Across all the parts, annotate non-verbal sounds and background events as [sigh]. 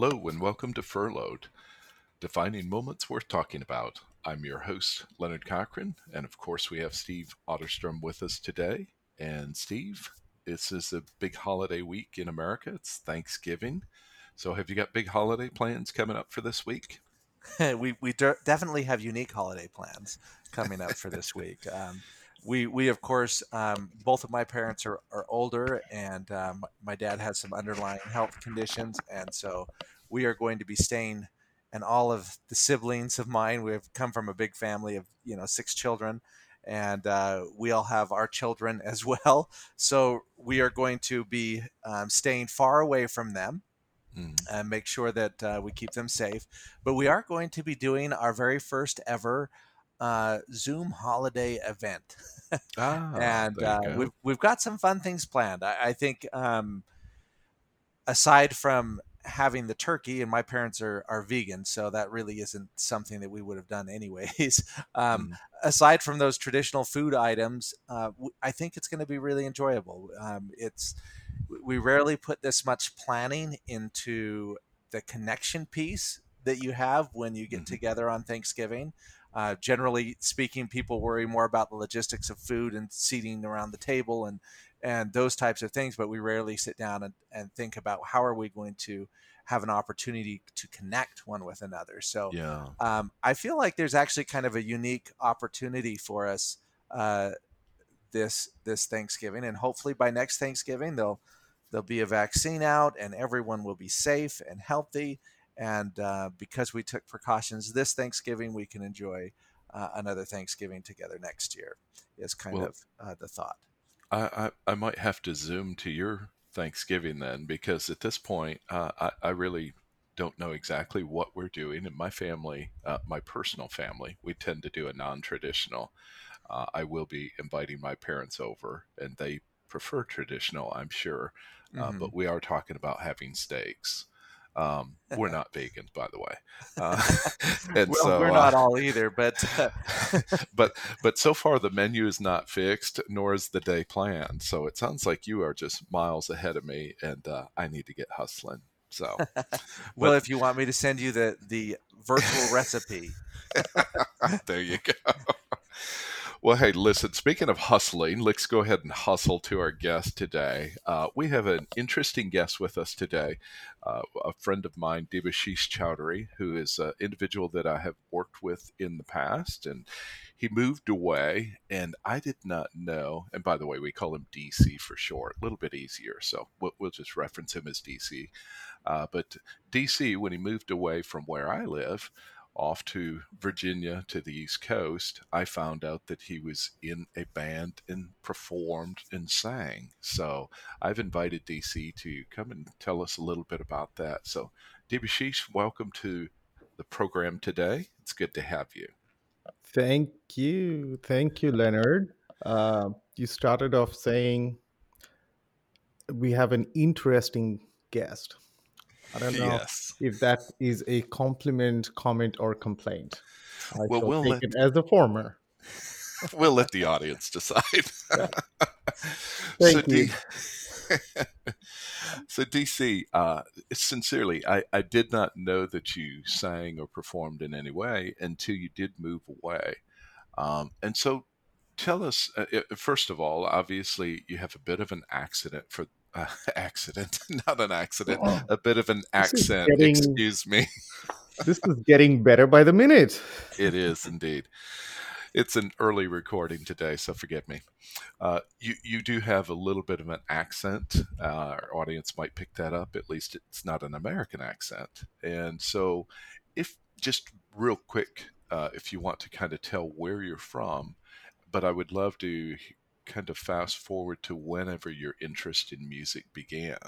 Hello and welcome to Furloughed, defining moments worth talking about. I'm your host, Leonard Cochran, and of course, we have Steve Otterstrom with us today. And Steve, this is a big holiday week in America. It's Thanksgiving. So, have you got big holiday plans coming up for this week? [laughs] we we de- definitely have unique holiday plans coming up for this week. [laughs] Um, we we of course um, both of my parents are, are older, and um, my dad has some underlying health conditions, and so we are going to be staying. And all of the siblings of mine, we've come from a big family of you know six children, and uh, we all have our children [laughs] as well. So we are going to be um, staying far away from them mm. and make sure that uh, we keep them safe. But we are going to be doing our very first ever uh, Zoom holiday event. [laughs] ah, and uh, we've, we've got some fun things planned. I, I think um, aside from having the turkey, and my parents are, are vegan, so that really isn't something that we would have done anyways. [laughs] Um, mm. Aside from those traditional food items, uh, I think it's going to be really enjoyable. Um, it's we rarely put this much planning into the connection piece that you have when you get mm-hmm. together on Thanksgiving. Uh, generally speaking, people worry more about the logistics of food and seating around the table and and those types of things, but we rarely sit down and, and think about how are we going to have an opportunity to connect one with another. So yeah. um, I feel like there's actually kind of a unique opportunity for us uh, this this Thanksgiving, and hopefully by next Thanksgiving there'll there'll be a vaccine out and everyone will be safe and healthy and uh, because we took precautions this Thanksgiving, we can enjoy uh, another Thanksgiving together next year. Is kind well, of uh, the thought. I, I, I might have to zoom to your Thanksgiving then, because at this point, uh, I I really don't know exactly what we're doing. In my family, uh, my personal family, we tend to do a non-traditional. Uh, I will be inviting my parents over, and they prefer traditional, I'm sure. Mm-hmm. But we are talking about having steaks. Um, we're [laughs] not vegans, by the way, uh, [laughs] [laughs] and well, so we're not uh, all either. But but but so far the menu is not fixed, nor is the day planned. So it sounds like you are just miles ahead of me, and uh, I need to get hustling. So, well, but, if you want me to send you the the virtual recipe, there you go. Well, hey, listen, speaking of hustling, let's go ahead and hustle to our guest today. Uh, we have an interesting guest with us today, uh, a friend of mine, Debasish Chowdhuri, who is an individual that I have worked with in the past. And he moved away, and I did not know. And by the way, we call him DC for short, a little bit easier. So we'll, we'll just reference him as DC. Uh, but DC, when he moved away from where I live, off to Virginia to the East Coast, I found out that he was in a band and performed and sang. So I've invited DC to come and tell us a little bit about that. So, Debasish, welcome to the program today. It's good to have you. Thank you. Thank you, Leonard. Uh, you started off saying we have an interesting guest. I don't know yes. if that is a compliment, comment, or complaint. I well, we'll take let, it as the former. [laughs] we'll let the audience decide. [laughs] Thank so you. [laughs] D- so DC, uh, sincerely, I, I did not know that you sang or performed in any way until you did move away. Um, and so tell us, uh, first of all, obviously you have a bit of an accident for uh, [laughs] accident, [laughs] not an accident, oh, a bit of an accent. Getting, excuse me. [laughs] this is getting better by the minute. It is indeed. It's an early recording today, so forgive me. Uh, you you do have a little bit of an accent. Uh, our audience might pick that up. At least it's not an American accent. And so, if just real quick, uh, if you want to kind of tell where you're from, but I would love to kind of fast forward to whenever your interest in music began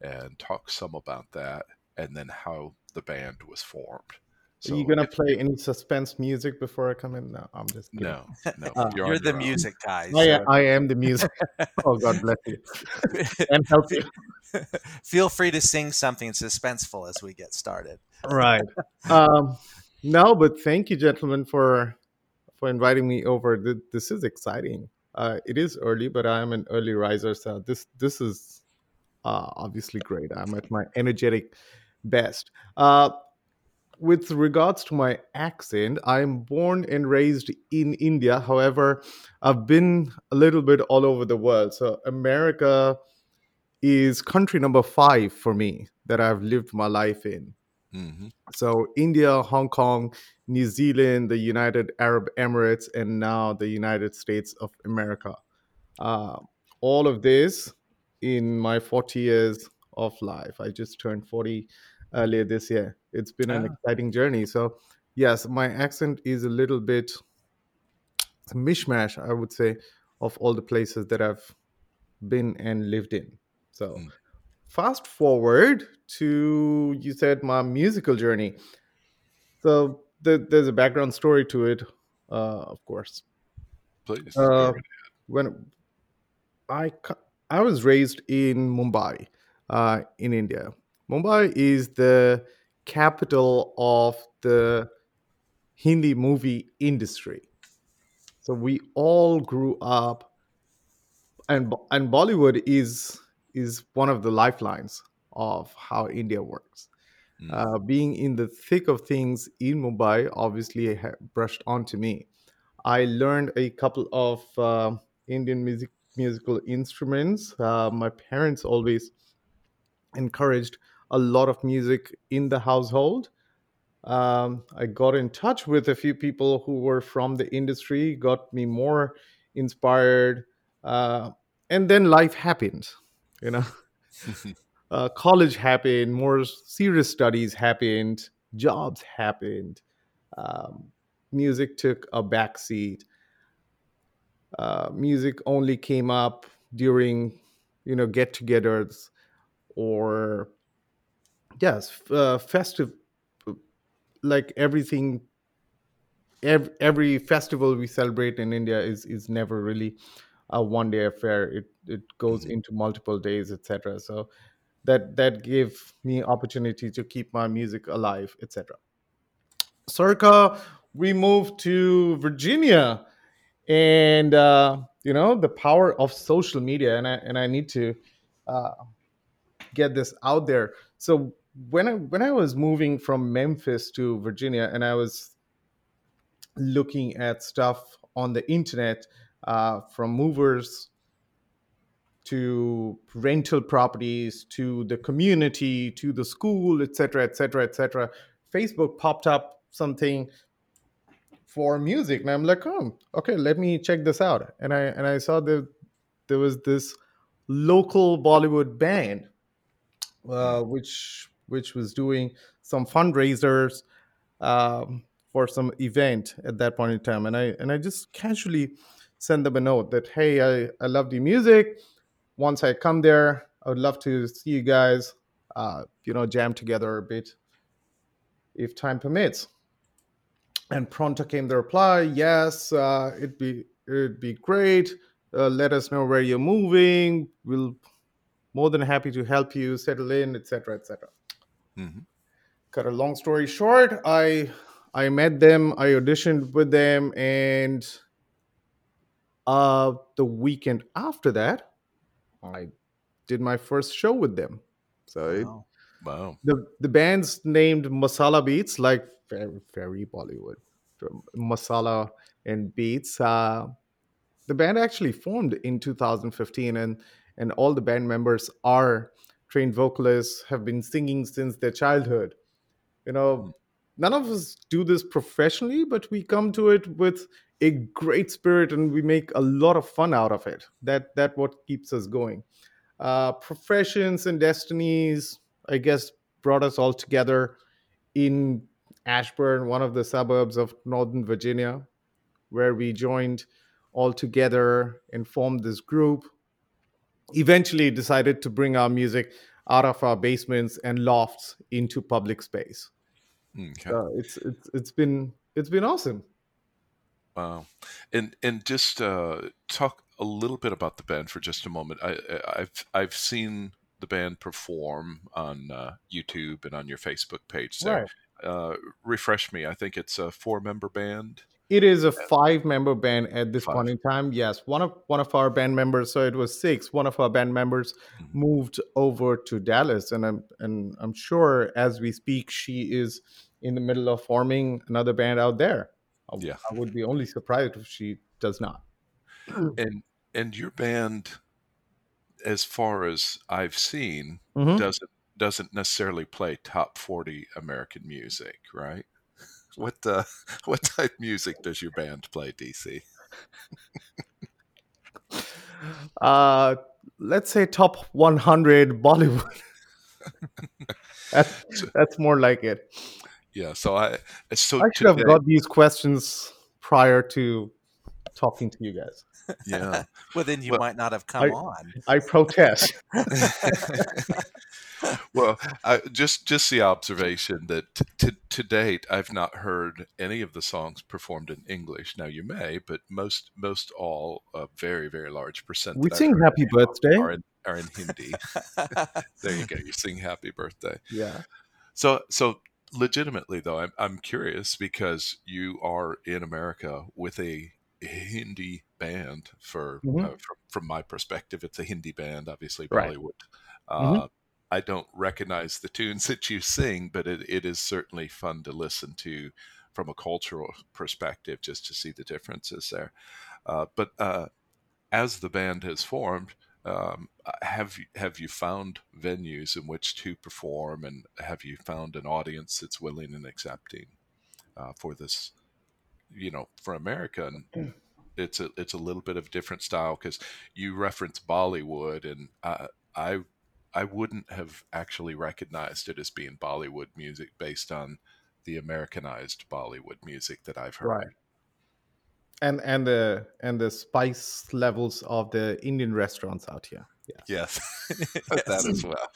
and talk some about that and then how the band was formed. So Are you gonna play any suspense music before I come in? No, I'm just kidding. no, no. [laughs] Uh, you're, you're the own. music guy. So. I, I am the music. [laughs] oh God bless you and help you. [laughs] Feel free to sing something suspenseful as we get started. Right. Um, no, but thank you, gentlemen, for for inviting me over. This is exciting uh, it is early, but I am an early riser, so this this is uh, obviously great. I'm at my energetic best. Uh, with regards to my accent, I'm born and raised in India. However, I've been a little bit all over the world. So, America is country number five for me that I've lived my life in. Mm-hmm. So, India, Hong Kong, New Zealand, the United Arab Emirates, and now the United States of America. Uh, all of this in my 40 years of life. I just turned 40 earlier this year. It's been an exciting journey. So, yes, my accent is a little bit a mishmash, I would say, of all the places that I've been and lived in. So, mm. Fast forward to you said my musical journey. So, the, there's a background story to it, uh, of course. Please. Uh, when I I was raised in Mumbai, uh, in India. Mumbai is the capital of the Hindi movie industry. So we all grew up, and and Bollywood is is one of the lifelines of how India works. Mm. Uh, being in the thick of things in Mumbai, obviously brushed onto me. I learned a couple of uh, Indian music musical instruments. Uh, my parents always encouraged a lot of music in the household. Um, I got in touch with a few people who were from the industry, got me more inspired. Uh, and then life happened, you know. uh, college happened, more serious studies happened, jobs happened, um, music took a backseat. Uh, music only came up during, you know, get-togethers or yes uh, festive like everything every, every festival we celebrate in india is is never really a one day affair it it goes mm-hmm. into multiple days etc so that that gave me opportunity to keep my music alive etc circa we moved to virginia and uh, you know the power of social media and i and i need to uh, get this out there. So when I when I was moving from Memphis to Virginia, and I was looking at stuff on the internet uh, from movers to rental properties to the community to the school etc etc etc facebook popped up something for music and i'm like oh okay let me check this out. And i and i saw that there was this local bollywood band uh, which which was doing some fundraisers um, for some event at that point in time, and I and I just casually sent them a note that hey, I I love the music. Once I come there, I would love to see you guys, uh, you know, jam together a bit, if time permits. And pronto came the reply, yes, uh, it'd be it'd be great. Uh, let us know where you're moving. We'll more than happy to help you settle in, etc., etc. Mm-hmm. Cut a long story short, I I met them, I auditioned with them, and uh, the weekend after that, I did my first show with them. So wow. It, wow. The the band's named Masala Beats, like very very Bollywood, masala and beats. Uh, the band actually formed in 2015, and and all the band members are trained vocalists have been singing since their childhood you know hmm. None of us do this professionally but we come to it with a great spirit and we make a lot of fun out of it that that what keeps us going uh, professions and destinies i guess brought us all together in ashburn one of the suburbs of northern virginia where we joined all together and formed this group eventually decided to bring our music out of our basements and lofts into public space. Okay. Uh, it's it's it's been it's been awesome. Wow, and and just uh, talk a little bit about the band for just a moment. I, have I've seen the band perform on uh, YouTube and on your Facebook page. So, right. Uh, refresh me. I think it's a four member band. It is a five-member band at this five. point in time. Yes, one of one of our band members. So it was six. One of our band members mm-hmm. moved over to Dallas, and I'm and I'm sure as we speak, she is in the middle of forming another band out there. I, yeah, I would be only surprised if she does not. [clears throat] And and your band, as far as I've seen, mm-hmm. doesn't doesn't necessarily play top forty American music, right? What uh, [laughs] what type music does your band play, DC? uh, let's say top 100 Bollywood. [laughs] that's, that's more like it. Yeah. So I so I should today, have got these questions prior to talking to you guys. Yeah. [laughs] well, then you well, might not have come I, on. I protest. [laughs] [laughs] well, I, just just the observation that t- to to date, I've not heard any of the songs performed in English. Now you may, but most most all a very very large percent. We sing "Happy Birthday" are in, are in Hindi. there you go. You sing "Happy Birthday." Yeah. So so legitimately though, I'm I'm curious because you are in America with a Hindi band for, mm-hmm. uh, from, from my perspective, it's a Hindi band, obviously Bollywood. Right. Uh, mm-hmm. I don't recognize the tunes [laughs] that you sing, but it, it is certainly fun to listen to from a cultural perspective just to see the differences there. Uh, but uh, as the band has formed, um, have you have you found venues in which to perform, and have you found an audience that's willing and accepting uh, for this? You know, for America, and it's a it's a little bit of a different style because you reference Bollywood, and I, I I wouldn't have actually recognized it as being Bollywood music based on the Americanized Bollywood music that I've heard. Right. And and the and the spice levels of the Indian restaurants out here. Yes, [laughs] that as well.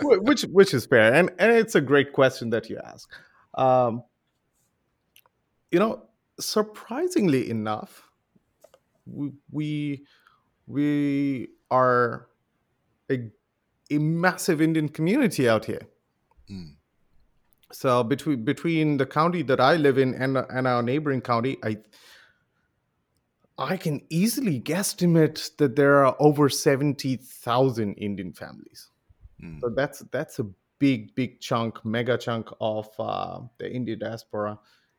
[laughs] which which is fair, and and it's a great question that you ask. Um, you know, surprisingly enough, we we, we are a a massive Indian community out here. Mm. So between between the county that I live in and and our neighboring county, I I can easily guesstimate that there are over seventy thousand Indian families. Mm. So that's that's a big big chunk, mega chunk of uh, the Indian diaspora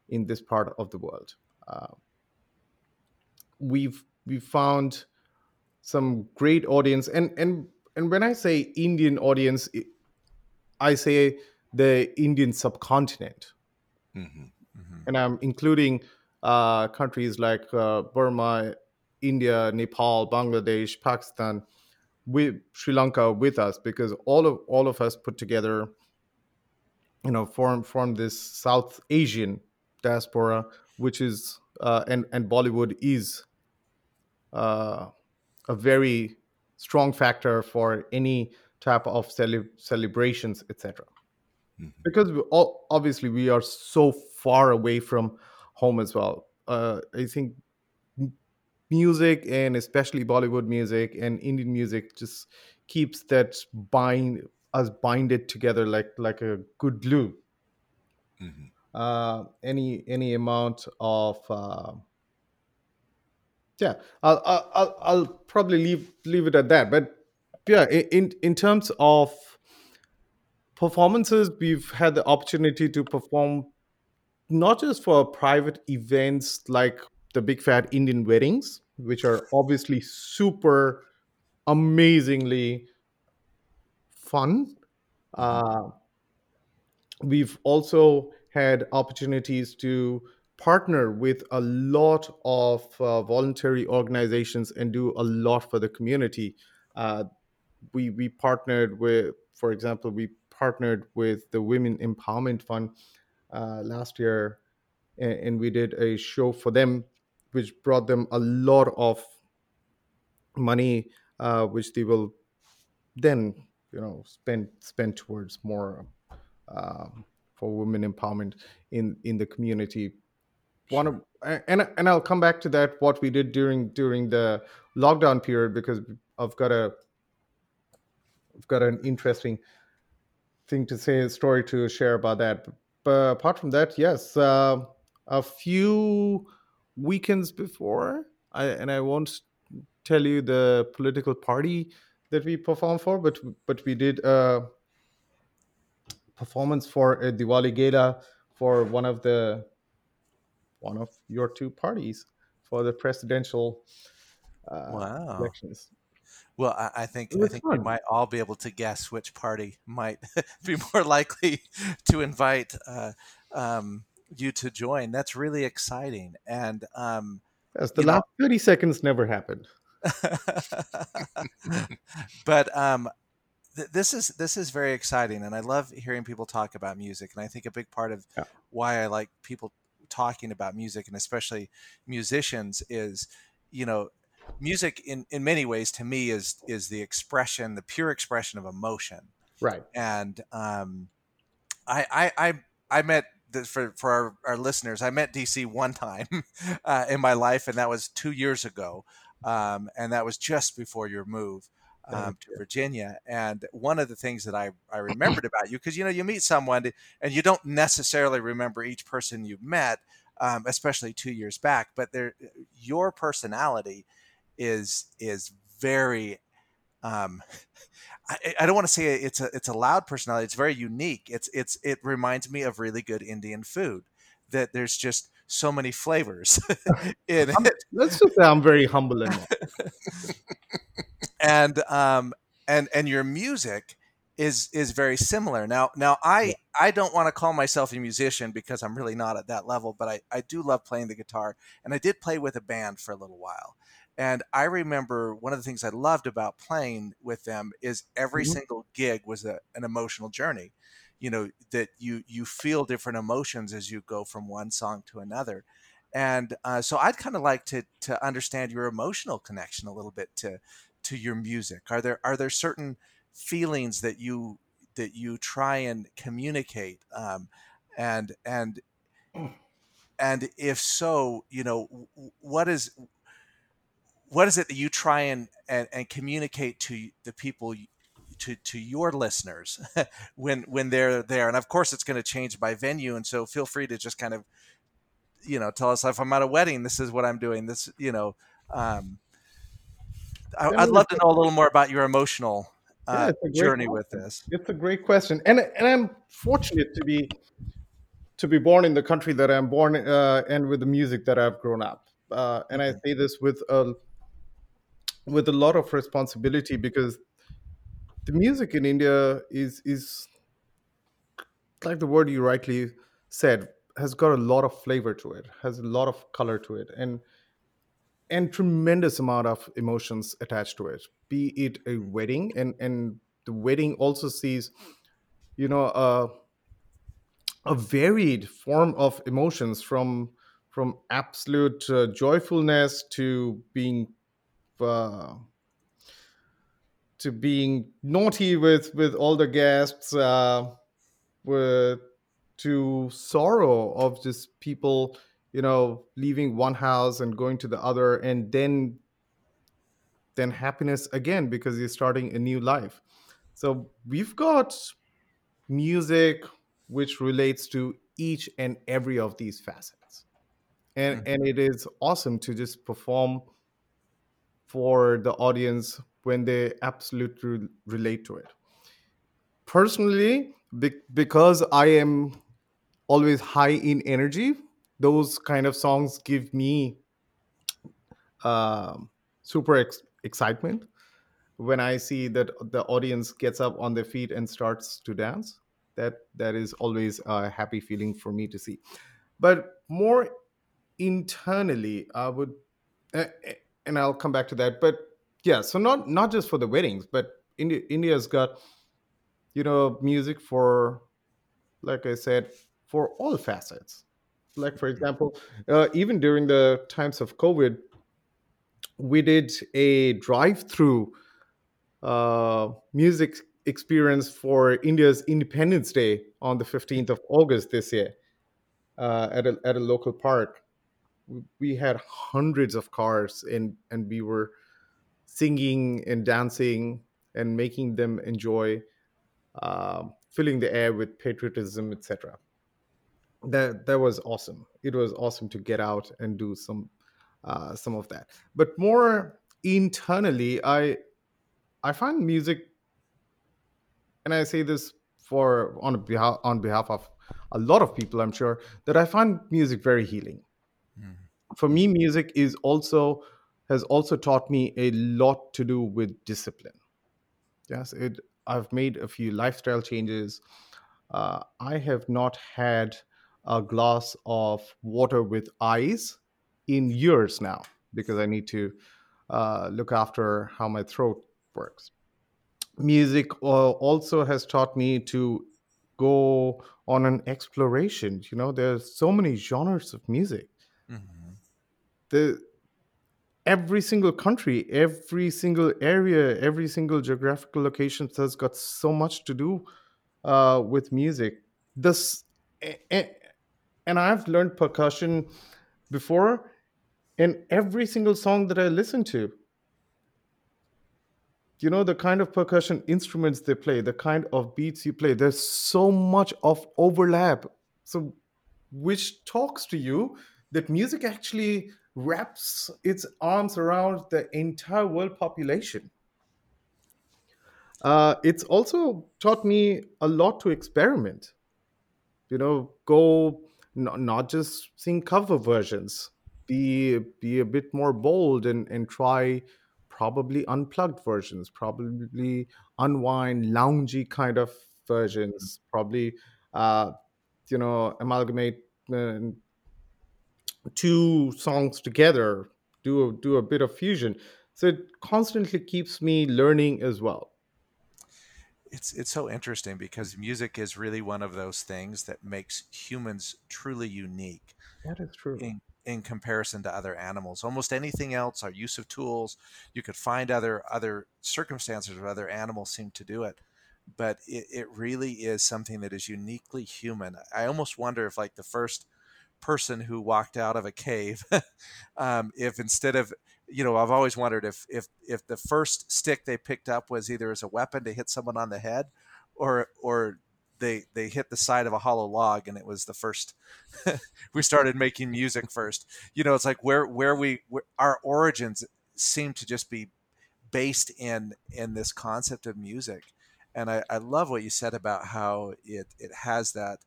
in this part of the world. Uh, we've we found some great audience and and and when I say Indian audience, I say the Indian subcontinent, mm-hmm. Mm-hmm. and I'm including uh, countries like uh, Burma, India, Nepal, Bangladesh, Pakistan, with Sri Lanka with us because all of all of us put together, you know, form form this South Asian diaspora, which is uh, and and Bollywood is uh, a very strong factor for any type of cele- celebrations etc mm-hmm. because we all, obviously we are so far away from home as well. Uh, i think music and especially bollywood music and indian music just keeps that bind us binded together like like a good glue. Mm-hmm. uh, any any amount of uh, yeah I'll, I'll i'll probably leave leave it at that. But yeah in in terms of performances we've had the opportunity to perform not just for private events like the big fat indian weddings which are obviously super amazingly fun uh, we've also had opportunities to partner with a lot of uh, voluntary organizations and do a lot for the community. Uh, we we partnered with, for example, we partnered with the Women Empowerment Fund uh, last year, and, and, we did a show for them, which brought them a lot of money, uh, which they will then you know spend spend towards more. Um, for women empowerment in in the community one of and and I'll come back to that what we did during during the lockdown period because I've got a I've got an interesting thing to say, a story to share about that. But apart from that, yes, uh, a few weekends before. I, and I won't tell you the political party that we performed for, but but we did a performance for a Diwali gala for one of the one of your two parties for the presidential uh, Wow. elections. Well, I, I think I think we might all be able to guess which party might [laughs] be more likely [laughs] to invite uh, um, you to join. That's really exciting, and um, Yes, the you know, last 30 seconds never happened. [laughs] but um, th- this is this is very exciting, and I love hearing people talk about music. And I think a big part of Yeah. why I like people talking about music, and especially musicians, is you know, music in in many ways to me is is the expression, the pure expression of emotion. Right. And um, I I I, I met the, for for our, our listeners, I met DC one time [laughs] uh, in my life, and that was two years ago, um, and that was just before your move um, to Virginia. And one of the things that I I remembered about you, because you know you meet someone and you don't necessarily remember each person you've met, um, especially two years back, but there your personality is is very um, [laughs] I, I don't want to say it's a it's a loud personality. It's very unique. It's it's it reminds me of really good Indian food. That there's just so many flavors [laughs] [laughs] in I'm- it, Let's just say I'm very humble in that. and um and and your music is is very similar. Now now I I don't want to call myself a musician because I'm really not at that level, but I I do love playing the guitar, and I did play with a band for a little while. And I remember one of the things I loved about playing with them is every Mhm. single gig was a, an emotional journey. You know that you you feel different emotions as you go from one song to another, and uh, so I'd kind of like to to understand your emotional connection a little bit to to your music. Are there are there certain feelings that you that you try and communicate, um, and and and if so, you know what is what is it that you try and, and, and communicate to the people to, to your listeners [laughs] when when they're there and of course it's going to change by venue and so feel free to just kind of you know tell us if i'm at a wedding this is what i'm doing this you know um, I, i'd love to know a little more about your emotional uh, great journey with this It's a great question, and and I'm fortunate to be to be born in the country that I'm born uh, and with the music that I've grown up. Uh, and I Mhm. say this with a with a lot of responsibility because the music in India is is like the word you rightly said has got a lot of flavor to it, has a lot of color to it, and and tremendous amount of emotions attached to it. Be it a wedding, and and the wedding also sees you know a a varied form of emotions from from absolute uh, joyfulness to being uh, to being naughty with with all the guests uh, with to sorrow of just people you know leaving one house and going to the other and then then happiness again because you're starting a new life so we've got music which relates to each and every of these facets and Mhm. and it is awesome to just perform for the audience when they absolutely relate to it. Personally be- because i am always high in energy those kind of songs give me um, super ex- excitement when i see that the audience gets up on their feet and starts to dance. That that is always a happy feeling for me to see. But more internally i would uh, and i'll come back to that. But yeah so not not just for the weddings but india india's got you know music for like i said for all facets. Like for example uh, even during the times of covid we did a drive-through uh, music experience for india's independence day on the 15th of august this year uh, at, a, at a local park we had hundreds of cars and and we were singing and dancing and making them enjoy um, filling the air with patriotism etc that that was awesome. It was awesome to get out and do some uh, some of that. But more internally, I I find music, and I say this for on behalf on behalf of a lot of people, I'm sure that I find music very healing. For me, music is also has also taught me a lot to do with discipline. Yes, it. I've made a few lifestyle changes. Uh, I have not had a glass of water with ice in years now because I need to uh, look after how my throat works. Music uh, also has taught me to go on an exploration. You know, there's so many genres of music. Mm-hmm. The every single country, every single area, every single geographical location has got so much to do uh, with music. This and I've learned percussion before in every single song that I listen to. You know, the kind of percussion instruments they play, the kind of beats you play, there's so much of overlap. So, which talks to you that music actually wraps its arms around the entire world population. Uh, it's also taught me a lot to experiment. You know, go not, not just sing cover versions be be a bit more bold and and try probably unplugged versions probably unwind loungy kind of versions probably uh you know amalgamate uh, two songs together do a, do a bit of fusion so it constantly keeps me learning as well it's it's so interesting because music is really one of those things that makes humans truly unique. That is true. In, in comparison to other animals, almost anything else, our use of tools, you could find other other circumstances where other animals seem to do it, but it, it really is something that is uniquely human. I almost wonder if like the first person who walked out of a cave, [laughs] um, if instead of you know, I've always wondered if if if the first stick they picked up was either as a weapon to hit someone on the head, or or they they hit the side of a hollow log and it was the first [laughs] we started making music first. You know it's like where where we where our origins seem to just be based in in this concept of music. And I, I love what you said about how it it has that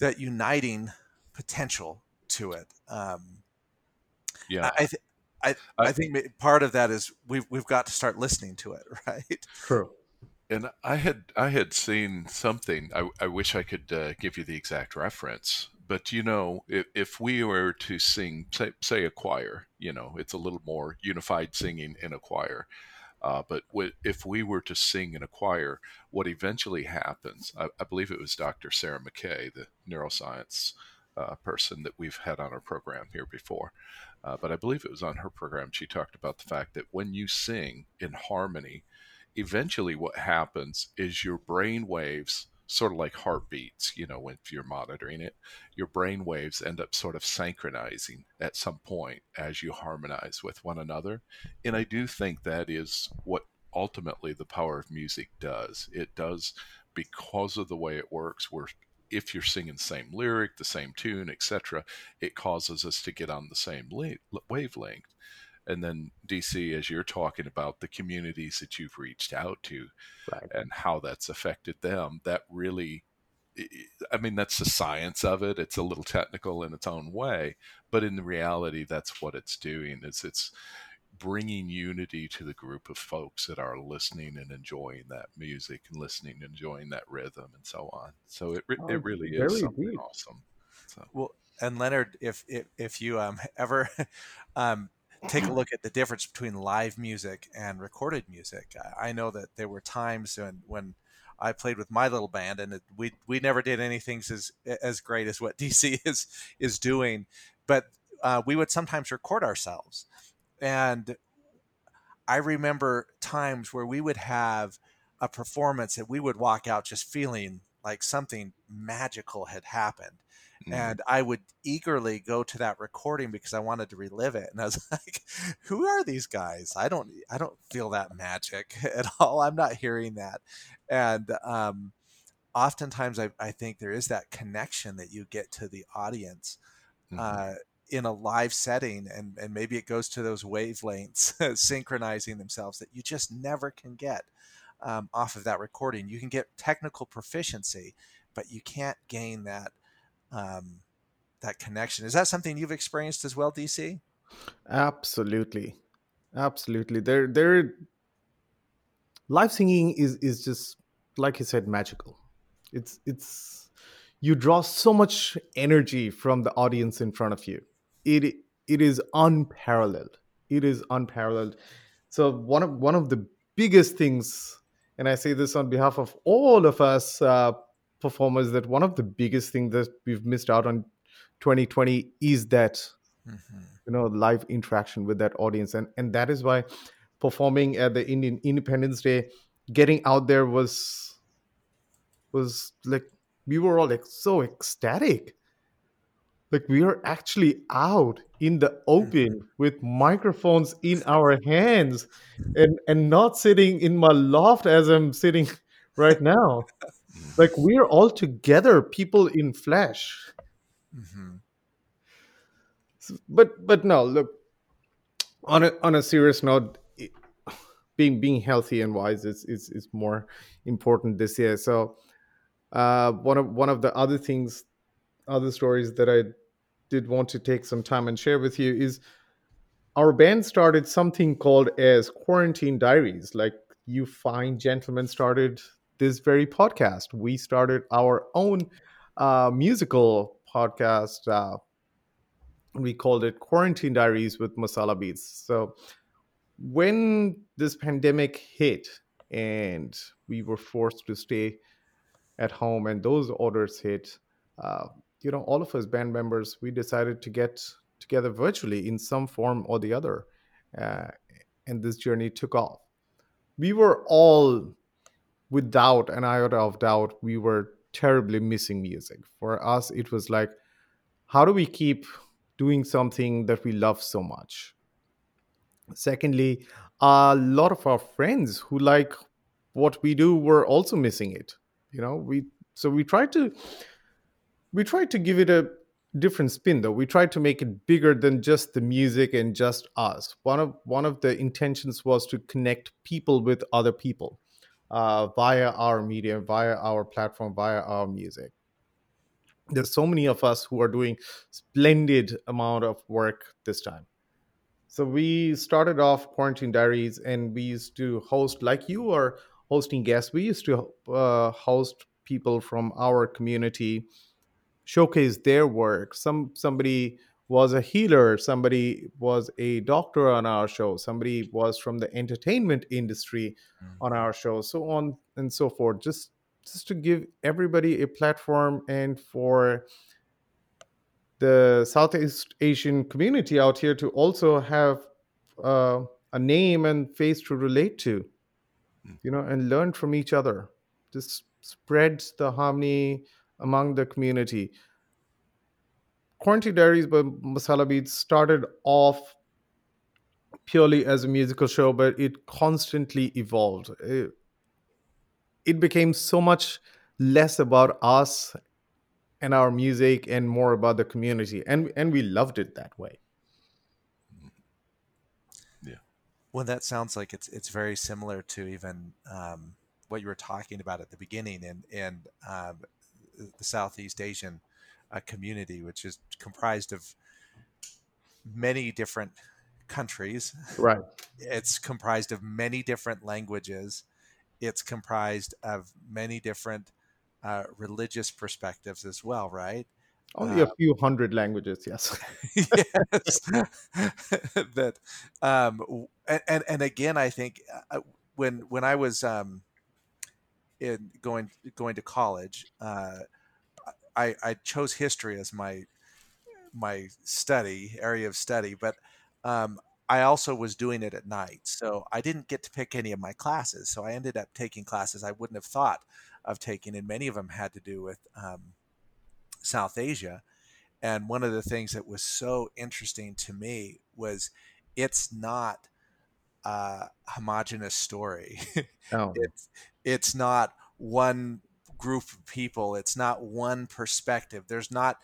that uniting potential to it um yeah I, th- I, I think part of that is we've we've got to start listening to it, [laughs] right? True. And I had I had seen something. I, I wish I could uh, give you the exact reference, but you know, if, if we were to sing, say, say, a choir, you know, it's a little more unified singing in a choir. Uh, but w- if we were to sing in a choir, what eventually happens, I, I believe it was Dr. Sarah McKay, the neuroscience uh, person that we've had on our program here before. Uh, but I believe it was on her program. She talked about the fact that when you sing in harmony, eventually what happens is your brain waves, sort of like heartbeats, you know, if you're monitoring it, your brain waves end up sort of synchronizing at some point as you harmonize with one another. And I do think that is what ultimately the power of music does. It does because of the way it works. We're if you're singing the same lyric, the same tune, etc., it causes us to get on the same wavelength. And then DC, as you're talking about the communities that you've reached out to right. and how that's affected them, that really I mean, that's the science of it. It's a little technical in its own way, but in reality, that's what it's doing. Is it's bringing unity to the group of folks that are listening and enjoying that music and listening and enjoying that rhythm and so on. So it, oh, it really is something deep. awesome. So. Well, and Leonard, if if, if you um, [laughs] ever um, take a look at the difference between live music and recorded music, I know that there were times when when I played with my little band, and it, we we never did anything as as great as what [laughs] DC is is doing, but uh, we would sometimes record ourselves and I remember times where we would have a performance and we would walk out just feeling like something magical had happened. Mm-hmm. And I would eagerly go to that recording because I wanted to relive it. And I was [laughs] like, who are these guys? I don't I don't feel that magic [laughs] at all. I'm not hearing that. And um oftentimes I, I think there is that connection that you get to the audience mm-hmm. uh, in a live setting and, and maybe it goes to those wavelengths [laughs] synchronizing themselves that you just never can get um, off of that recording. You can get technical proficiency but you can't gain that um, that connection. Is that something you've experienced as well dc absolutely. Absolutely. There there live singing is is just like you said magical. It's it's you draw so much energy from the audience in front of you it it is unparalleled. It is unparalleled. So one of one of the biggest things and i say this on behalf of all of us uh, performers that one of the biggest things that we've missed out on 2020 is that mm-hmm. you know live interaction with that audience. And and that is why performing at the indian independence day getting out there was was like we were all like so ecstatic like we are actually out in the open mm-hmm. with microphones in our hands and and not sitting in my loft as i'm sitting [laughs] right now [laughs] like we're all together people in flesh mm-hmm. but but no look on a on a serious note being being healthy and wise is is, is more important this year so uh, one of one of the other things, other stories that I did want to take some time and share with you is our band started something called as Quarantine Diaries. Like you fine gentlemen started this very podcast. We started our own uh, musical podcast. Uh, we called it Quarantine Diaries with Masala Beats. So when this pandemic hit and we were forced to stay at home and those orders hit, uh, you know, all of us band members, we decided to get together virtually in some form or the other. Uh, and this journey took off. We were all, without an iota of doubt, we were terribly missing music. For us, it was like, how do we keep doing something that we love so much? Secondly, a lot of our friends who like what we do were also missing it you know we so we tried to we tried to give it a different spin though. We tried to make it bigger than just the music and just us. One of one of the intentions was to connect people with other people uh, via our media via our platform via our music. There's so many of us who are doing splendid amount of work this time. So we started off quarantine diaries and we used to host like you are hosting guests. We used to uh, host people from our community, showcase their work. Some somebody was a healer, somebody was a doctor on our show, somebody was from the entertainment industry mm-hmm. on our show, so on and so forth. Just just to give everybody a platform and for the Southeast Asian community out here to also have uh, a name and face to relate to. Hmm. you know, and learn from each other. Just spreads the harmony among the community. Quarantine Diaries by Masala Beats started off purely as a musical show, but it constantly evolved. It, it became so much less about us and our music and more about the community and and we loved it that way yeah Well, that sounds like it's it's very similar to even um, what you were talking about at the beginning in in um, the Southeast Asian uh, community, which is comprised of many different countries. Right. [laughs] It's comprised of many different languages. It's comprised of many different uh, religious perspectives as well, right? Only uh, a few hundred languages, yes. [laughs] yes. [laughs] that, um, and and again, I think uh, when when I was um, in going going to college, uh, I I chose history as my my study area of study, but um, I also was doing it at night, so I didn't get to pick any of my classes. So I ended up taking classes I wouldn't have thought of taking, and many of them had to do with um, South Asia. And one of the things that was so interesting to me was it's not a homogenous story. [laughs] Oh. it's it's not one group of people. It's not one perspective. There's not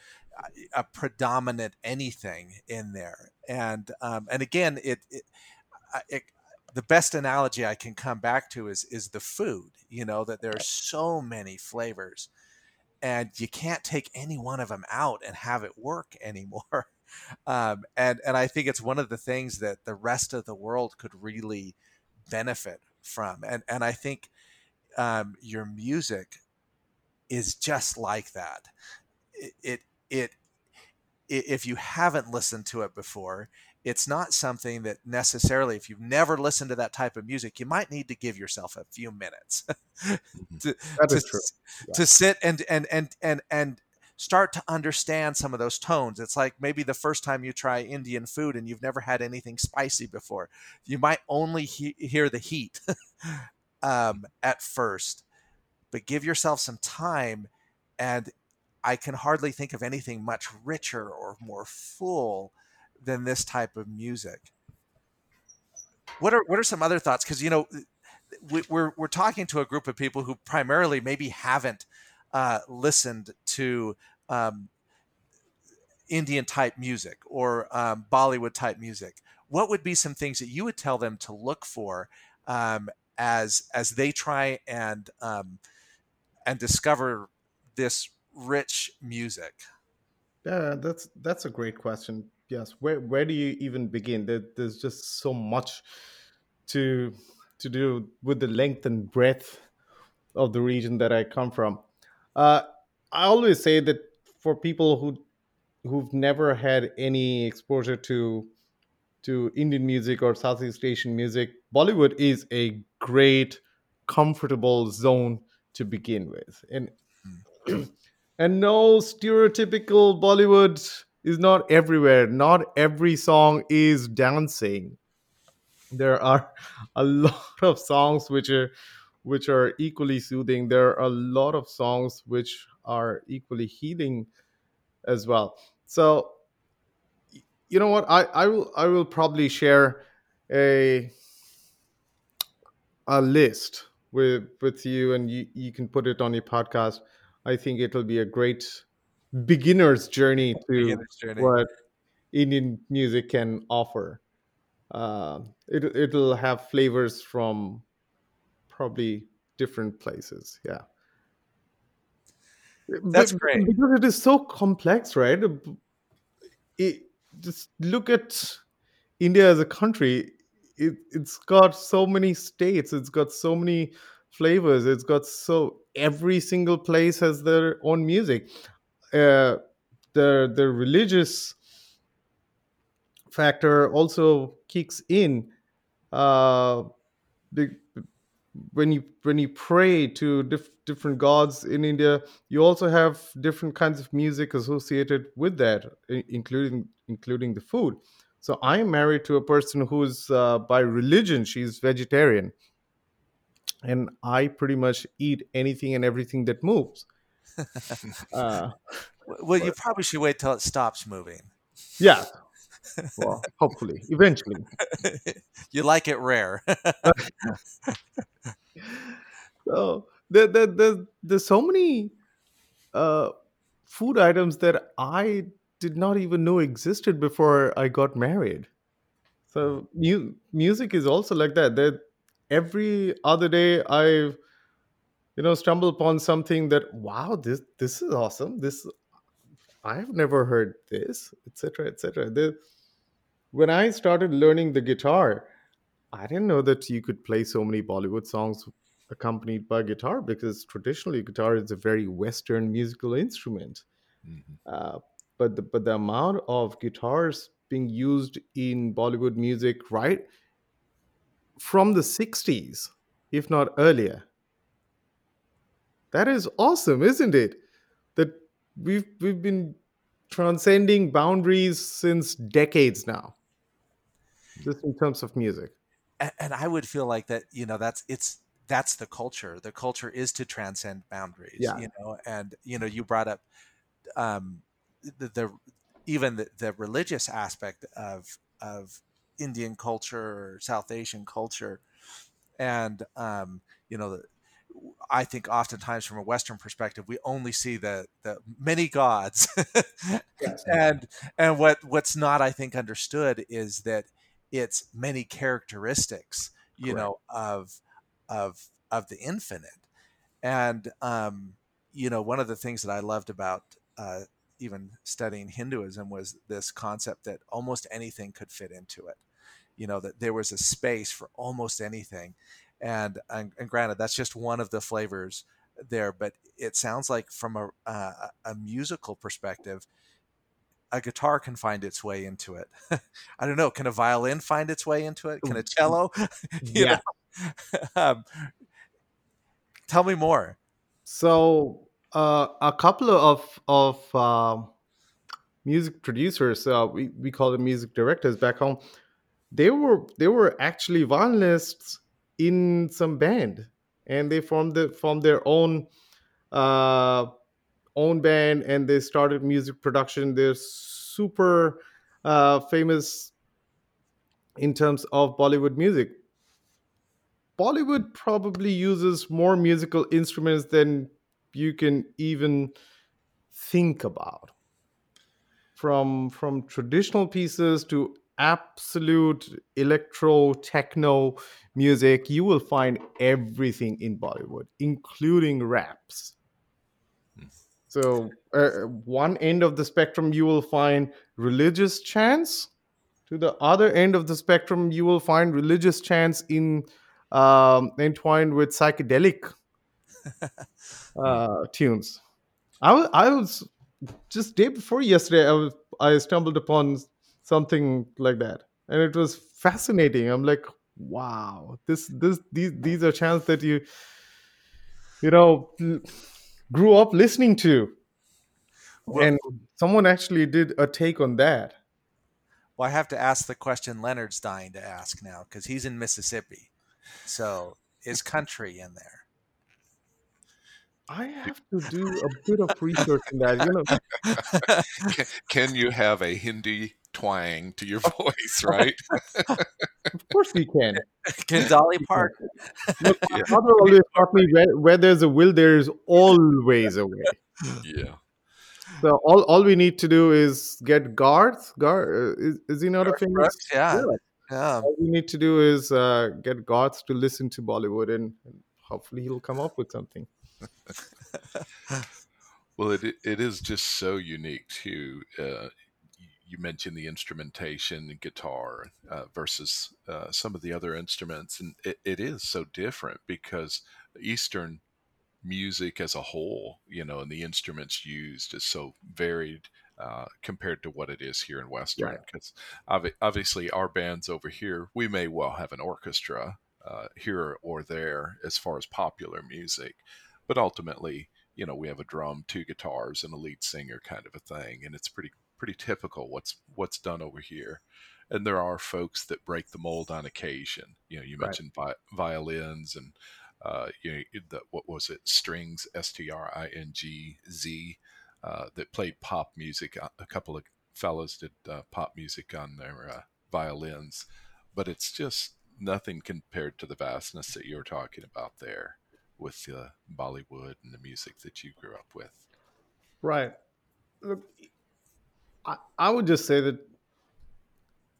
a predominant anything in there. And um, and again, it, it, it the best analogy I can come back to is is the food. You know that there are so many flavors, and you can't take any one of them out and have it work anymore. [laughs] Um, and and I think it's one of the things that the rest of the world could really benefit from. And and I think um, your music is just like that. It, it it if you haven't listened to it before, it's not something that necessarily, if you've never listened to that type of music, you might need to give yourself a few minutes [laughs] Mm-hmm. to, to. Yeah. to sit and, and, and, and, and start to understand some of those tones. It's like maybe the first time you try Indian food and you've never had anything spicy before, you might only he- hear the heat [laughs] um, at first, but give yourself some time and I can hardly think of anything much richer or more full than this type of music. What are what are some other thoughts? Because you know, we, we're we're talking to a group of people who primarily maybe haven't uh, listened to um, Indian type music or um, Bollywood type music. What would be some things that you would tell them to look for um, as as they try and um, and discover this rich music? Yeah, that's that's a great question. Yes, where where do you even begin? There, there's just so much to to do with the length and breadth of the region that I come from. Uh, I always say that for people who who've never had any exposure to to Indian music or Southeast Asian music, Bollywood is a great, comfortable zone to begin with. And [clears throat] and no stereotypical Bollywood is not everywhere. Not every song is dancing. There are [laughs] a lot of songs which are which are equally soothing. There are a lot of songs which are equally healing as well. So you know what? I, I will I will probably share a a list with with you and you, you can put it on your podcast. I think it'll be a great beginner's journey to Beginner's journey. what Indian music can offer. Uh, it it'll have flavors from probably different places. Yeah. That's Be- great. because it is so complex, right? It, just look at India as a country. It, it's got so many states. It's got so many flavors. It's got so every single place has their own music. Uh, the the religious factor also kicks in. Uh, when you when you pray to dif- different gods in India, you also have different kinds of music associated with that, including including the food. So I am married to a person who's uh, by religion she's vegetarian, and I pretty much eat anything and everything that moves. [laughs] Uh, Well, you probably should wait till it stops moving. yeah, well, hopefully, eventually. [laughs] you like it rare. [laughs] [laughs] So there, there, there, there's so many uh, food items that I did not even know existed before I got married. So mu- music is also like that. That every other day I, you know, stumble upon something that wow, this this is awesome. This I've never heard this, etc., etc. When I started learning the guitar, I didn't know that you could play so many Bollywood songs accompanied by guitar because traditionally guitar is a very Western musical instrument. Mhm. Uh, but the but the amount of guitars being used in Bollywood music right from the '60s, if not earlier, that is awesome, isn't it? That we've we've been transcending boundaries since decades now, just in terms of music. and, and I would feel like that. You know, that's it's that's the culture. The culture is to transcend boundaries. Yeah. You know, and you know, you brought up um, the, the even the, the religious aspect of of Indian culture or South Asian culture, and um, you know, the, I think oftentimes from a Western perspective, we only see the the many gods, [laughs] yes. and and what what's not I think understood is that it's many characteristics, you Correct. know, of of of the infinite, and um, you know, one of the things that I loved about uh, even studying Hinduism was this concept that almost anything could fit into it. You know, that there was a space for almost anything and, and, and granted that's just one of the flavors there but it sounds like from a, uh, a musical perspective a guitar can find its way into it. [laughs] I don't know can a violin find its way into it? Can a cello? [laughs] Yeah. [laughs] um, tell me more. So uh, a couple of of uh, music producers uh, we, we call them music directors back home they were they were actually violinists in some band and they formed the formed their own uh own band and they started music production. They're super uh famous in terms of bollywood music. Bollywood probably uses more musical instruments than you can even think about. From from traditional pieces to absolute electro techno music, you will find everything in Bollywood, including raps. So, uh, one end of the spectrum, you will find religious chants. To the other end of the spectrum, you will find religious chants in um, entwined with psychedelic [laughs] uh, tunes. I was, I was just day before yesterday. I was I stumbled upon something like that and it was fascinating i'm like wow this this these these are chants that you you know grew up listening to. Well, and someone actually did a take on that. Well i have to ask the question leonard's dying to ask now because he's in mississippi. So is country in there? I have to do a bit of research in that. You know, [laughs] can, can you have a Hindi twang to your [laughs] voice, right? [laughs] of course we can. [laughs] Can Dolly Park? Look, my mother always taught me where, where there's a will, there's always a way. Yeah. So all, all we need to do is get Garth. Garth uh, is, is he not Garth a famous? Brooks, yeah. yeah. All we need to do is uh, get Garth to listen to Bollywood, and, and hopefully he'll come up with something. well, it it is just so unique too. Uh, you mentioned the instrumentation and guitar uh, versus uh, some of the other instruments, and it, it is so different because Eastern music as a whole, you know, and the instruments used is so varied uh, compared to what it is here in Western. Because yeah. obviously, our bands over here, we may well have an orchestra uh, here or there as far as popular music, but ultimately, you know, we have a drum, two guitars, and a lead singer kind of a thing, and it's pretty pretty typical what's what's done over here. And there are folks that break the mold on occasion. You know, you right. mentioned vi- violins and uh, you know the, what was it? Strings, S T R I N G Z, uh, that played pop music. Uh, a couple of fellows did uh, pop music on their uh, violins, but it's just nothing compared to the vastness that you're talking about there with uh, Bollywood and the music that you grew up with. Right. Look, I, I would just say that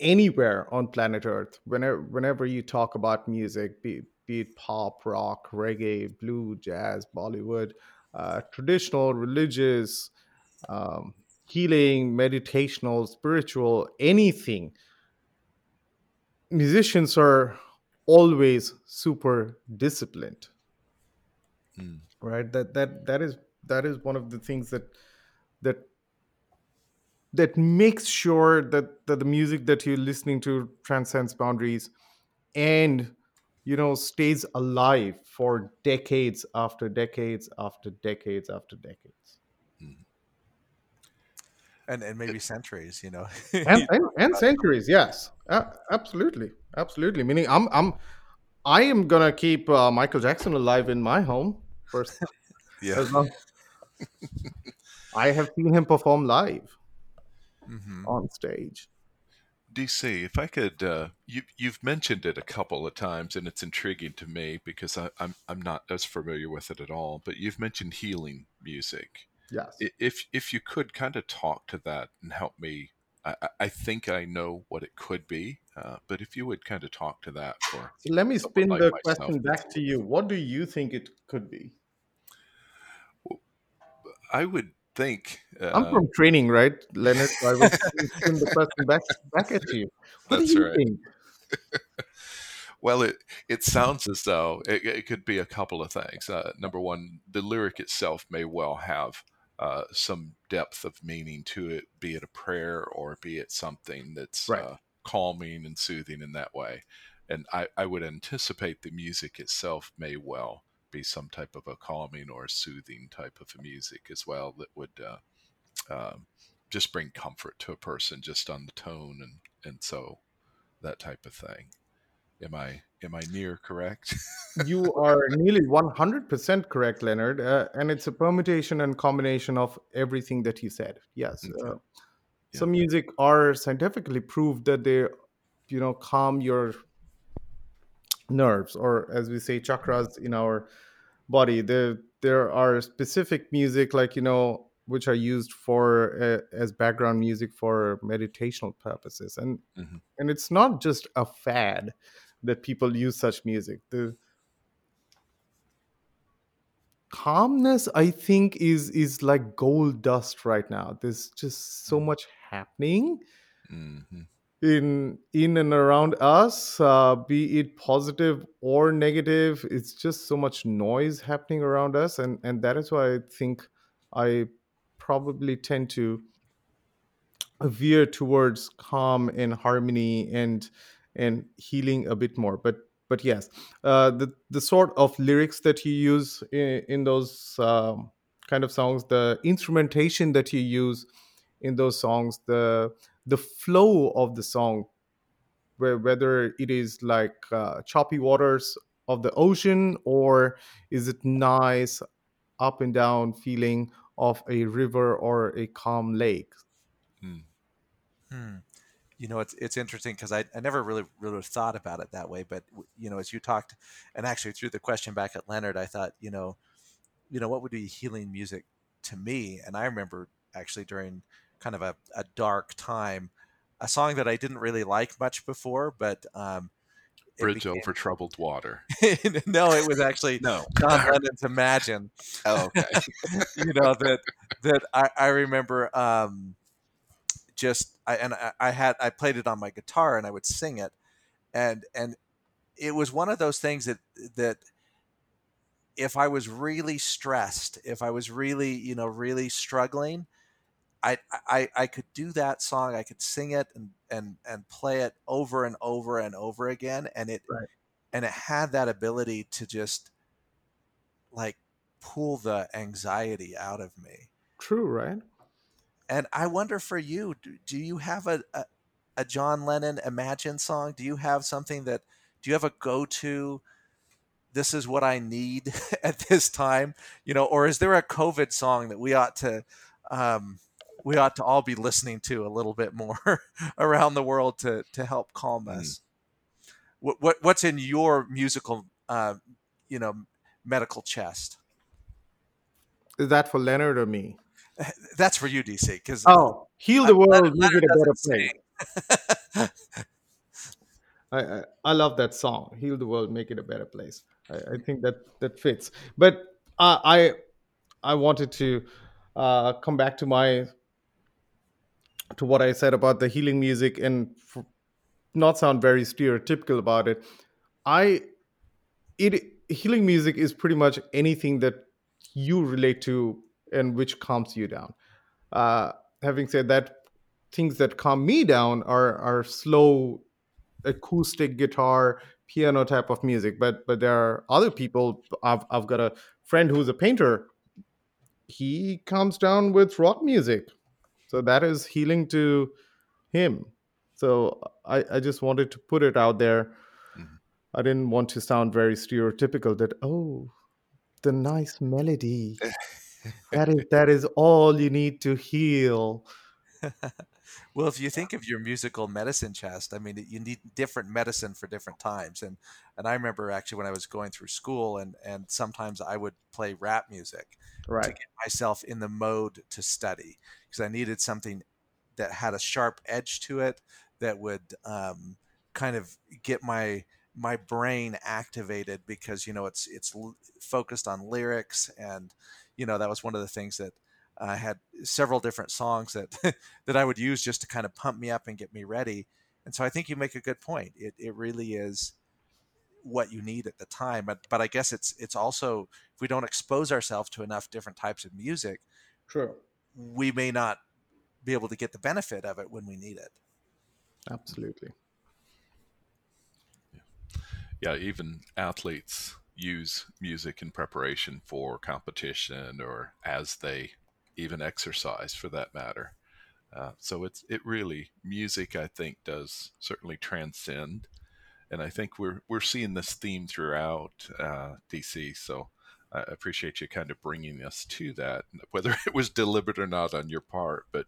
anywhere on planet Earth, whenever whenever you talk about music, be, be it pop, rock, reggae, blue, jazz, Bollywood, uh, traditional, religious, um, healing, meditational, spiritual, anything, musicians are always super disciplined. Mm. Right? That that that is that is one of the things that that that makes sure that, that the music that you're listening to transcends boundaries and you know stays alive for decades after decades after decades after decades. Hmm. and and maybe centuries you know. And, [laughs] and, and, centuries yes. Uh, absolutely. Absolutely. Meaning i'm i'm i am gonna keep uh, michael jackson alive in my home first [laughs] yeah. [laughs] i have seen him perform live mm-hmm. on stage. DC, if I could, uh, you, you've mentioned it a couple of times, and it's intriguing to me because I, I'm I'm not as familiar with it at all. But you've mentioned healing music. Yes. If if you could kind of talk to that and help me, I, I think I know what it could be, uh, but if you would kind of talk to that for. So let me spin like the myself. question back to you. What do you think it could be? I would think. Uh, I'm from training, right, Leonard? I was [laughs] the question back, back at you. What that's do you right. think? [laughs] well, it it sounds as though it, it could be a couple of things. Uh, number one, the lyric itself may well have uh, some depth of meaning to it, be it a prayer or be it something that's right. uh, calming and soothing in that way. And I, I would anticipate the music itself may well be some type of a calming or soothing type of music as well that would uh, uh, just bring comfort to a person just on the tone and and so that type of thing. Am I am I near correct? you are nearly 100% correct, Leonard. Uh, and it's a permutation and combination of everything that you said. Yes. Okay. Uh, yeah. Some music are scientifically proved that they, you know, calm your nerves, or as we say, chakras in our body. There, there are specific music, like you know, which are used for uh, as background music for meditational purposes, and mm-hmm. and it's not just a fad that people use such music. The calmness, I think, is is like gold dust right now. There's just so mm-hmm. much happening. Mm-hmm in in and around us uh, be it positive or negative it's just so much noise happening around us and and that is why i think i probably tend to veer towards calm and harmony and and healing a bit more. But but yes uh, the the sort of lyrics that you use in, in those um, kind of songs the instrumentation that you use in those songs the the flow of the song where whether it is like uh, choppy waters of the ocean or is it nice up and down feeling of a river or a calm lake hmm. Hmm. you know it's it's interesting because I, I never really really thought about it that way but you know as you talked and actually threw the question back at leonard i thought you know you know what would be healing music to me and i remember actually during kind of a, a dark time. A song that I didn't really like much before, but um, Bridge became... over Troubled Water. [laughs] no, it was actually [laughs] no John [laughs] Lennon's Imagine. Oh, okay. you know that that I, I remember um, just I and I, I had I played it on my guitar and I would sing it, and and it was one of those things that that if I was really stressed, if I was really you know really struggling, I, I I could do that song. I could sing it and and and play it over and over and over again, and it right. and it had that ability to just like pull the anxiety out of me. True, right? And I wonder for you, do, do you have a, a a John Lennon Imagine song? Do you have something that do you have a go to? This is what I need [laughs] at this time, you know, or is there a COVID song that we ought to um, we ought to all be listening to a little bit more [laughs] around the world to to help calm mm. us. Mm. What, what what's in your musical, uh, you know, medical chest? Is that for Leonard or me? [laughs] That's for you, DC. Because oh, heal the world, make it a better place. I, I, I love that song. Heal the world, make it a better place. I, I think that that fits. But uh, I I wanted to uh, come back to my to what I said about the healing music and not sound very stereotypical about it. I it healing music is pretty much anything that you relate to and which calms you down. Uh, having said that, things that calm me down are are slow acoustic guitar piano type of music but but there are other people i've, I've got a friend who's a painter he comes down with rock music so that is healing to him. So i, I just wanted to put it out there. Mm-hmm. i didn't want to sound very stereotypical that oh the nice melody. [laughs] That is that is all you need to heal [laughs] well, if you think of your musical medicine chest, I mean, you need different medicine for different times. And and I remember actually when I was going through school, and and sometimes I would play rap music right. to get myself in the mode to study because I needed something that had a sharp edge to it that would um, kind of get my my brain activated because you know it's it's focused on lyrics and you know that was one of the things that I had several different songs that [laughs] that I would use just to kind of pump me up and get me ready. And so I think you make a good point. It it really is what you need at the time. But but I guess it's it's also if we don't expose ourselves to enough different types of music, true, we may not be able to get the benefit of it when we need it. Absolutely. Yeah, yeah even athletes use music in preparation for competition or as they even exercise for that matter. Uh, so it's it really music I think does certainly transcend, and I think we're we're seeing this theme throughout uh, DC. So I appreciate you kind of bringing us to that, whether [laughs] it was deliberate or not on your part, but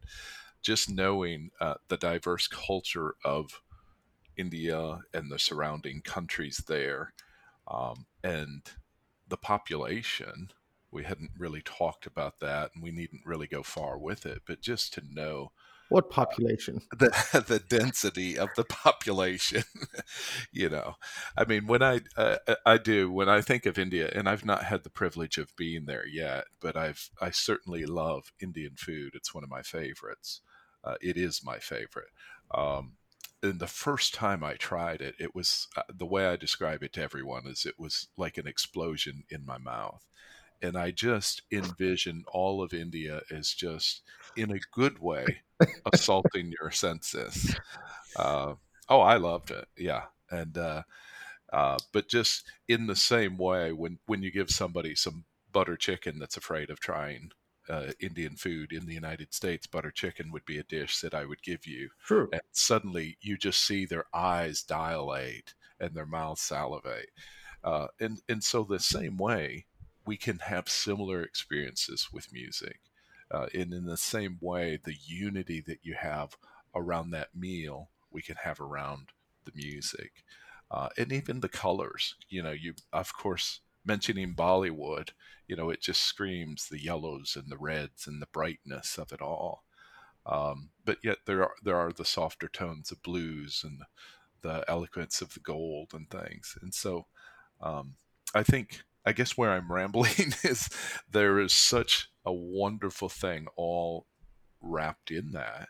just knowing uh, the diverse culture of India and the surrounding countries there, um, and the population we hadn't really talked about that and we needn't really go far with it but just to know what population? uh, the [laughs] the density of the population [laughs] you know. I mean when i uh, i do when i think of india and i've not had the privilege of being there yet but i've i certainly love indian food. It's one of my favorites. Uh, it is my favorite. Um, and the first time I tried it, it was uh, the way I describe it to everyone is it was like an explosion in my mouth and I just envision all of India as just in a good way assaulting your senses. Uh, oh, I loved it. Yeah, and uh, uh, but just in the same way, when when you give somebody some butter chicken that's afraid of trying uh, Indian food in the United States, butter chicken would be a dish that I would give you. True. And suddenly you just see their eyes dilate and their mouths salivate. Uh, and and so the same way we can have similar experiences with music. Uh, and in the same way, the unity that you have around that meal, we can have around the music. Uh, and even the colors, you know, you, of course, mentioning Bollywood, you know, it just screams the yellows and the reds and the brightness of it all. Um, but yet there are there are the softer tones of blues and the eloquence of the gold and things. And so um, I think I guess where I'm rambling [laughs] is there is such a wonderful thing all wrapped in that,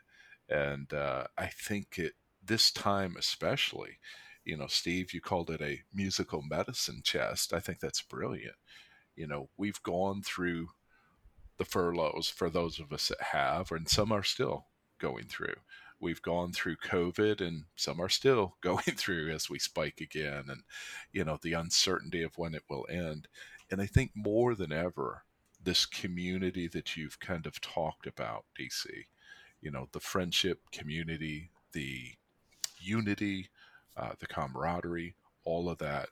and uh, I think it this time especially. You know, Steve, you called it a musical medicine chest. I think that's brilliant. You know, we've gone through the furloughs for those of us that have, and some are still going through. We've gone through COVID, and some are still [laughs] going through as we spike again, and you know the uncertainty of when it will end. And I think more than ever, this community that you've kind of talked about, DC, you know, the friendship community, the unity, uh, the camaraderie, all of that,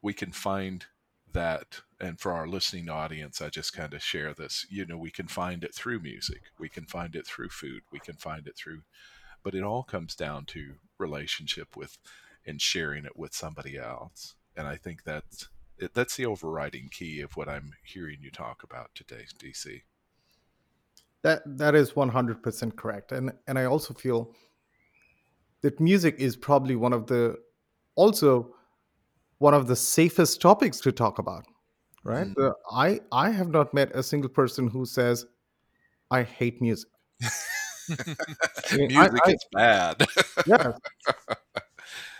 we can find that and for our listening audience i just kind of share this you know we can find it through music we can find it through food we can find it through but it all comes down to relationship with and sharing it with somebody else and i think that's that's the overriding key of what i'm hearing you talk about today dc that that is 100% correct and and i also feel that music is probably one of the also one of the safest topics to talk about right mm-hmm. i i have not met a single person who says i hate music [laughs] Music I, I, is bad. [laughs] yeah.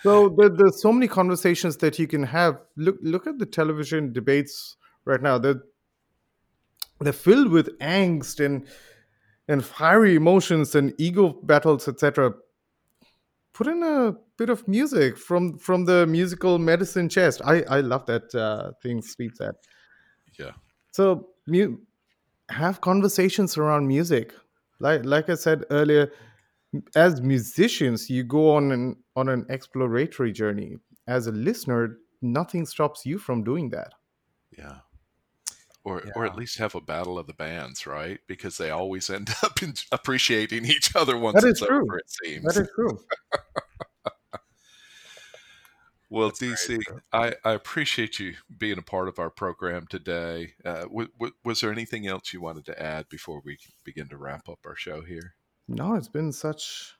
So there, there's so many conversations that you can have. Look, look at the television debates right now. They're they're filled with angst and and fiery emotions and ego battles, etc. Put in a bit of music from from the musical medicine chest. I I love that uh, thing Steve that. Yeah. So mu- have conversations around music like like I said earlier, as musicians, you go on an on an exploratory journey. As a listener, nothing stops you from doing that. Yeah. Or yeah. or at least have a battle of the bands, right? Because they always end [laughs] up appreciating each other once that is it's true. over. It seems that is true. [laughs] well, That's DC, I, I appreciate you being a part of our program today. Uh, w- w- was there anything else you wanted to add before we begin to wrap up our show here? No, it's been such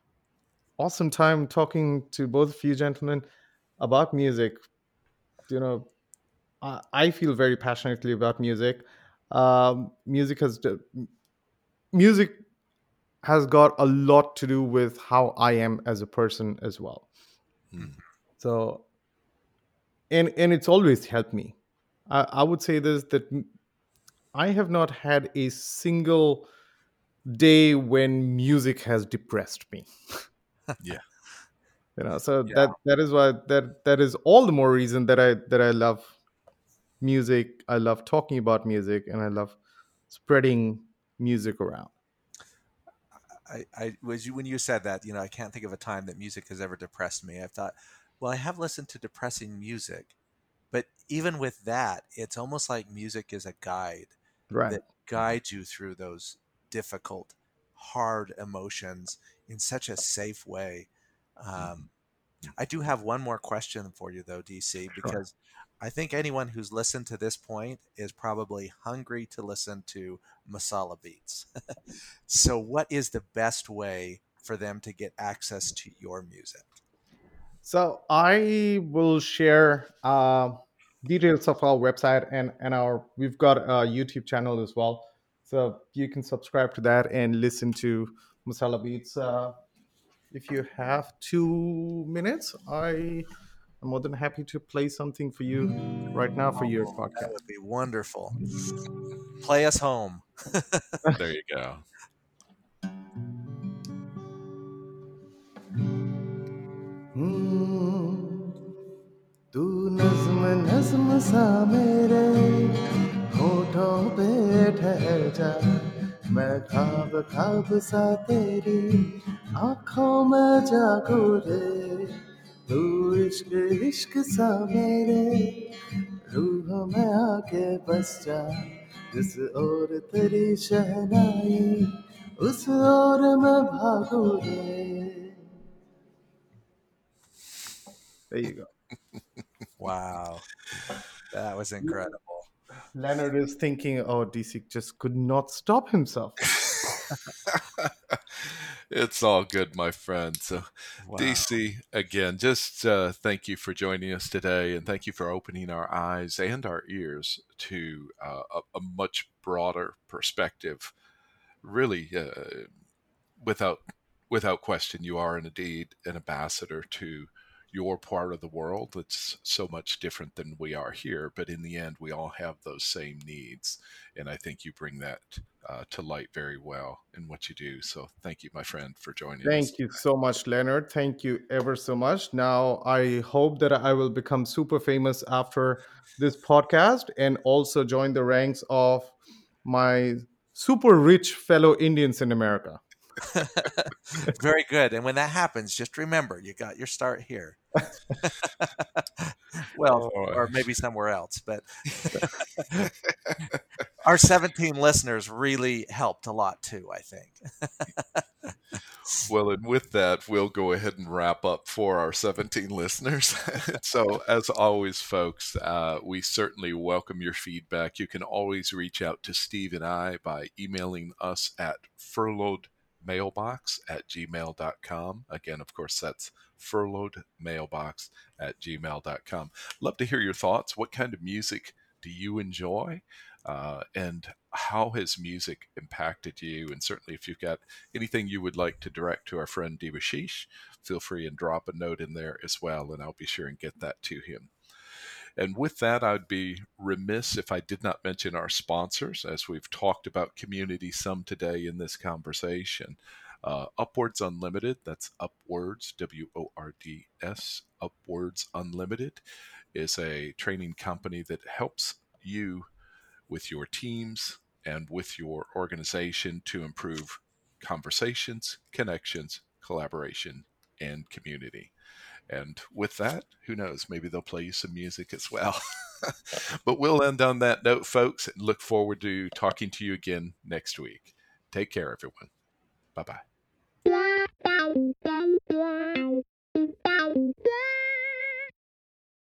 awesome time talking to both of you gentlemen about music. You know, I feel very passionately about music. Um, music has music has got a lot to do with how I am as a person as well. Mm. So, and and it's always helped me. I, I would say this that I have not had a single day when music has depressed me. [laughs] yeah you know so yeah. that that is why that that is all the more reason that i that i love music i love talking about music and i love spreading music around I, I was when you said that, you know, I can't think of a time that music has ever depressed me. I've thought, well, I have listened to depressing music, but even with that, it's almost like music is a guide right. that guides you through those difficult, hard emotions in such a safe way. Mm-hmm. Um, I do have one more question for you, though, DC, because I think anyone who's listened to this point is probably hungry to listen to Masala Beats. [laughs] so, what is the best way for them to get access to your music? So, I will share uh, details of our website and, and our we've got a YouTube channel as well. So, you can subscribe to that and listen to Masala Beats. Uh, if you have two minutes, I am more than happy to play something for you right now for your podcast. That would be wonderful. Play us home. [laughs] there you go. तू नज्म नज्म सा मेरे होठों पे ठहर जा मैं खाब खाब सा तेरी आंखों में जागो रे तू इश्क इश्क सा मेरे रूह में आके बस जा जिस ओर तेरी शहनाई उस ओर मैं भागू रे There you go. [laughs] wow. That was incredible. Leonard is thinking, oh, DC just could not stop himself. [laughs] it's all good, my friend. So, wow. DC, again, just uh, thank you for joining us today, and thank you for opening our eyes and our ears to uh, a, a, much broader perspective. Really, uh, without without question, you are indeed an ambassador to your part of the world that's so much different than we are here. But in the end, we all have those same needs. And I think you bring that uh, to light very well in what you do. So thank you, my friend, for joining thank us. Thank you so much, Leonard. Thank you ever so much. Now, I hope that I will become super famous after this podcast and also join the ranks of my super rich fellow Indians in America. [laughs] Very good. And when that happens, just remember you got your start here. [laughs] well, oh. or maybe somewhere else, but [laughs] our 17 listeners really helped a lot too, I think. well, and with that, we'll go ahead and wrap up for our 17 listeners. so, as always, folks, uh, we certainly welcome your feedback. You can always reach out to Steve and I by emailing us at furloughedmailbox mailbox at gmail.com. Again, of course, that's furloughedmailbox mailbox at gmail.com. Love to hear your thoughts. What kind of music do you enjoy? Uh, and how has music impacted you? And certainly, if you've got anything you would like to direct to our friend Debasish, feel free and drop a note in there as well, and I'll be sure and get that to him. And with that, I'd be remiss if I did not mention our sponsors, as we've talked about community some today in this conversation. Uh, UpWords Unlimited, that's UpWords, W O R D S, UpWords Unlimited, is a training company that helps you with your teams and with your organization to improve conversations, connections, collaboration, and community. And with that, who knows? Maybe they'll play you some music as well. [laughs] [laughs] but we'll end on that note, folks, and look forward to talking to you again next week. Take care, everyone. Bye bye.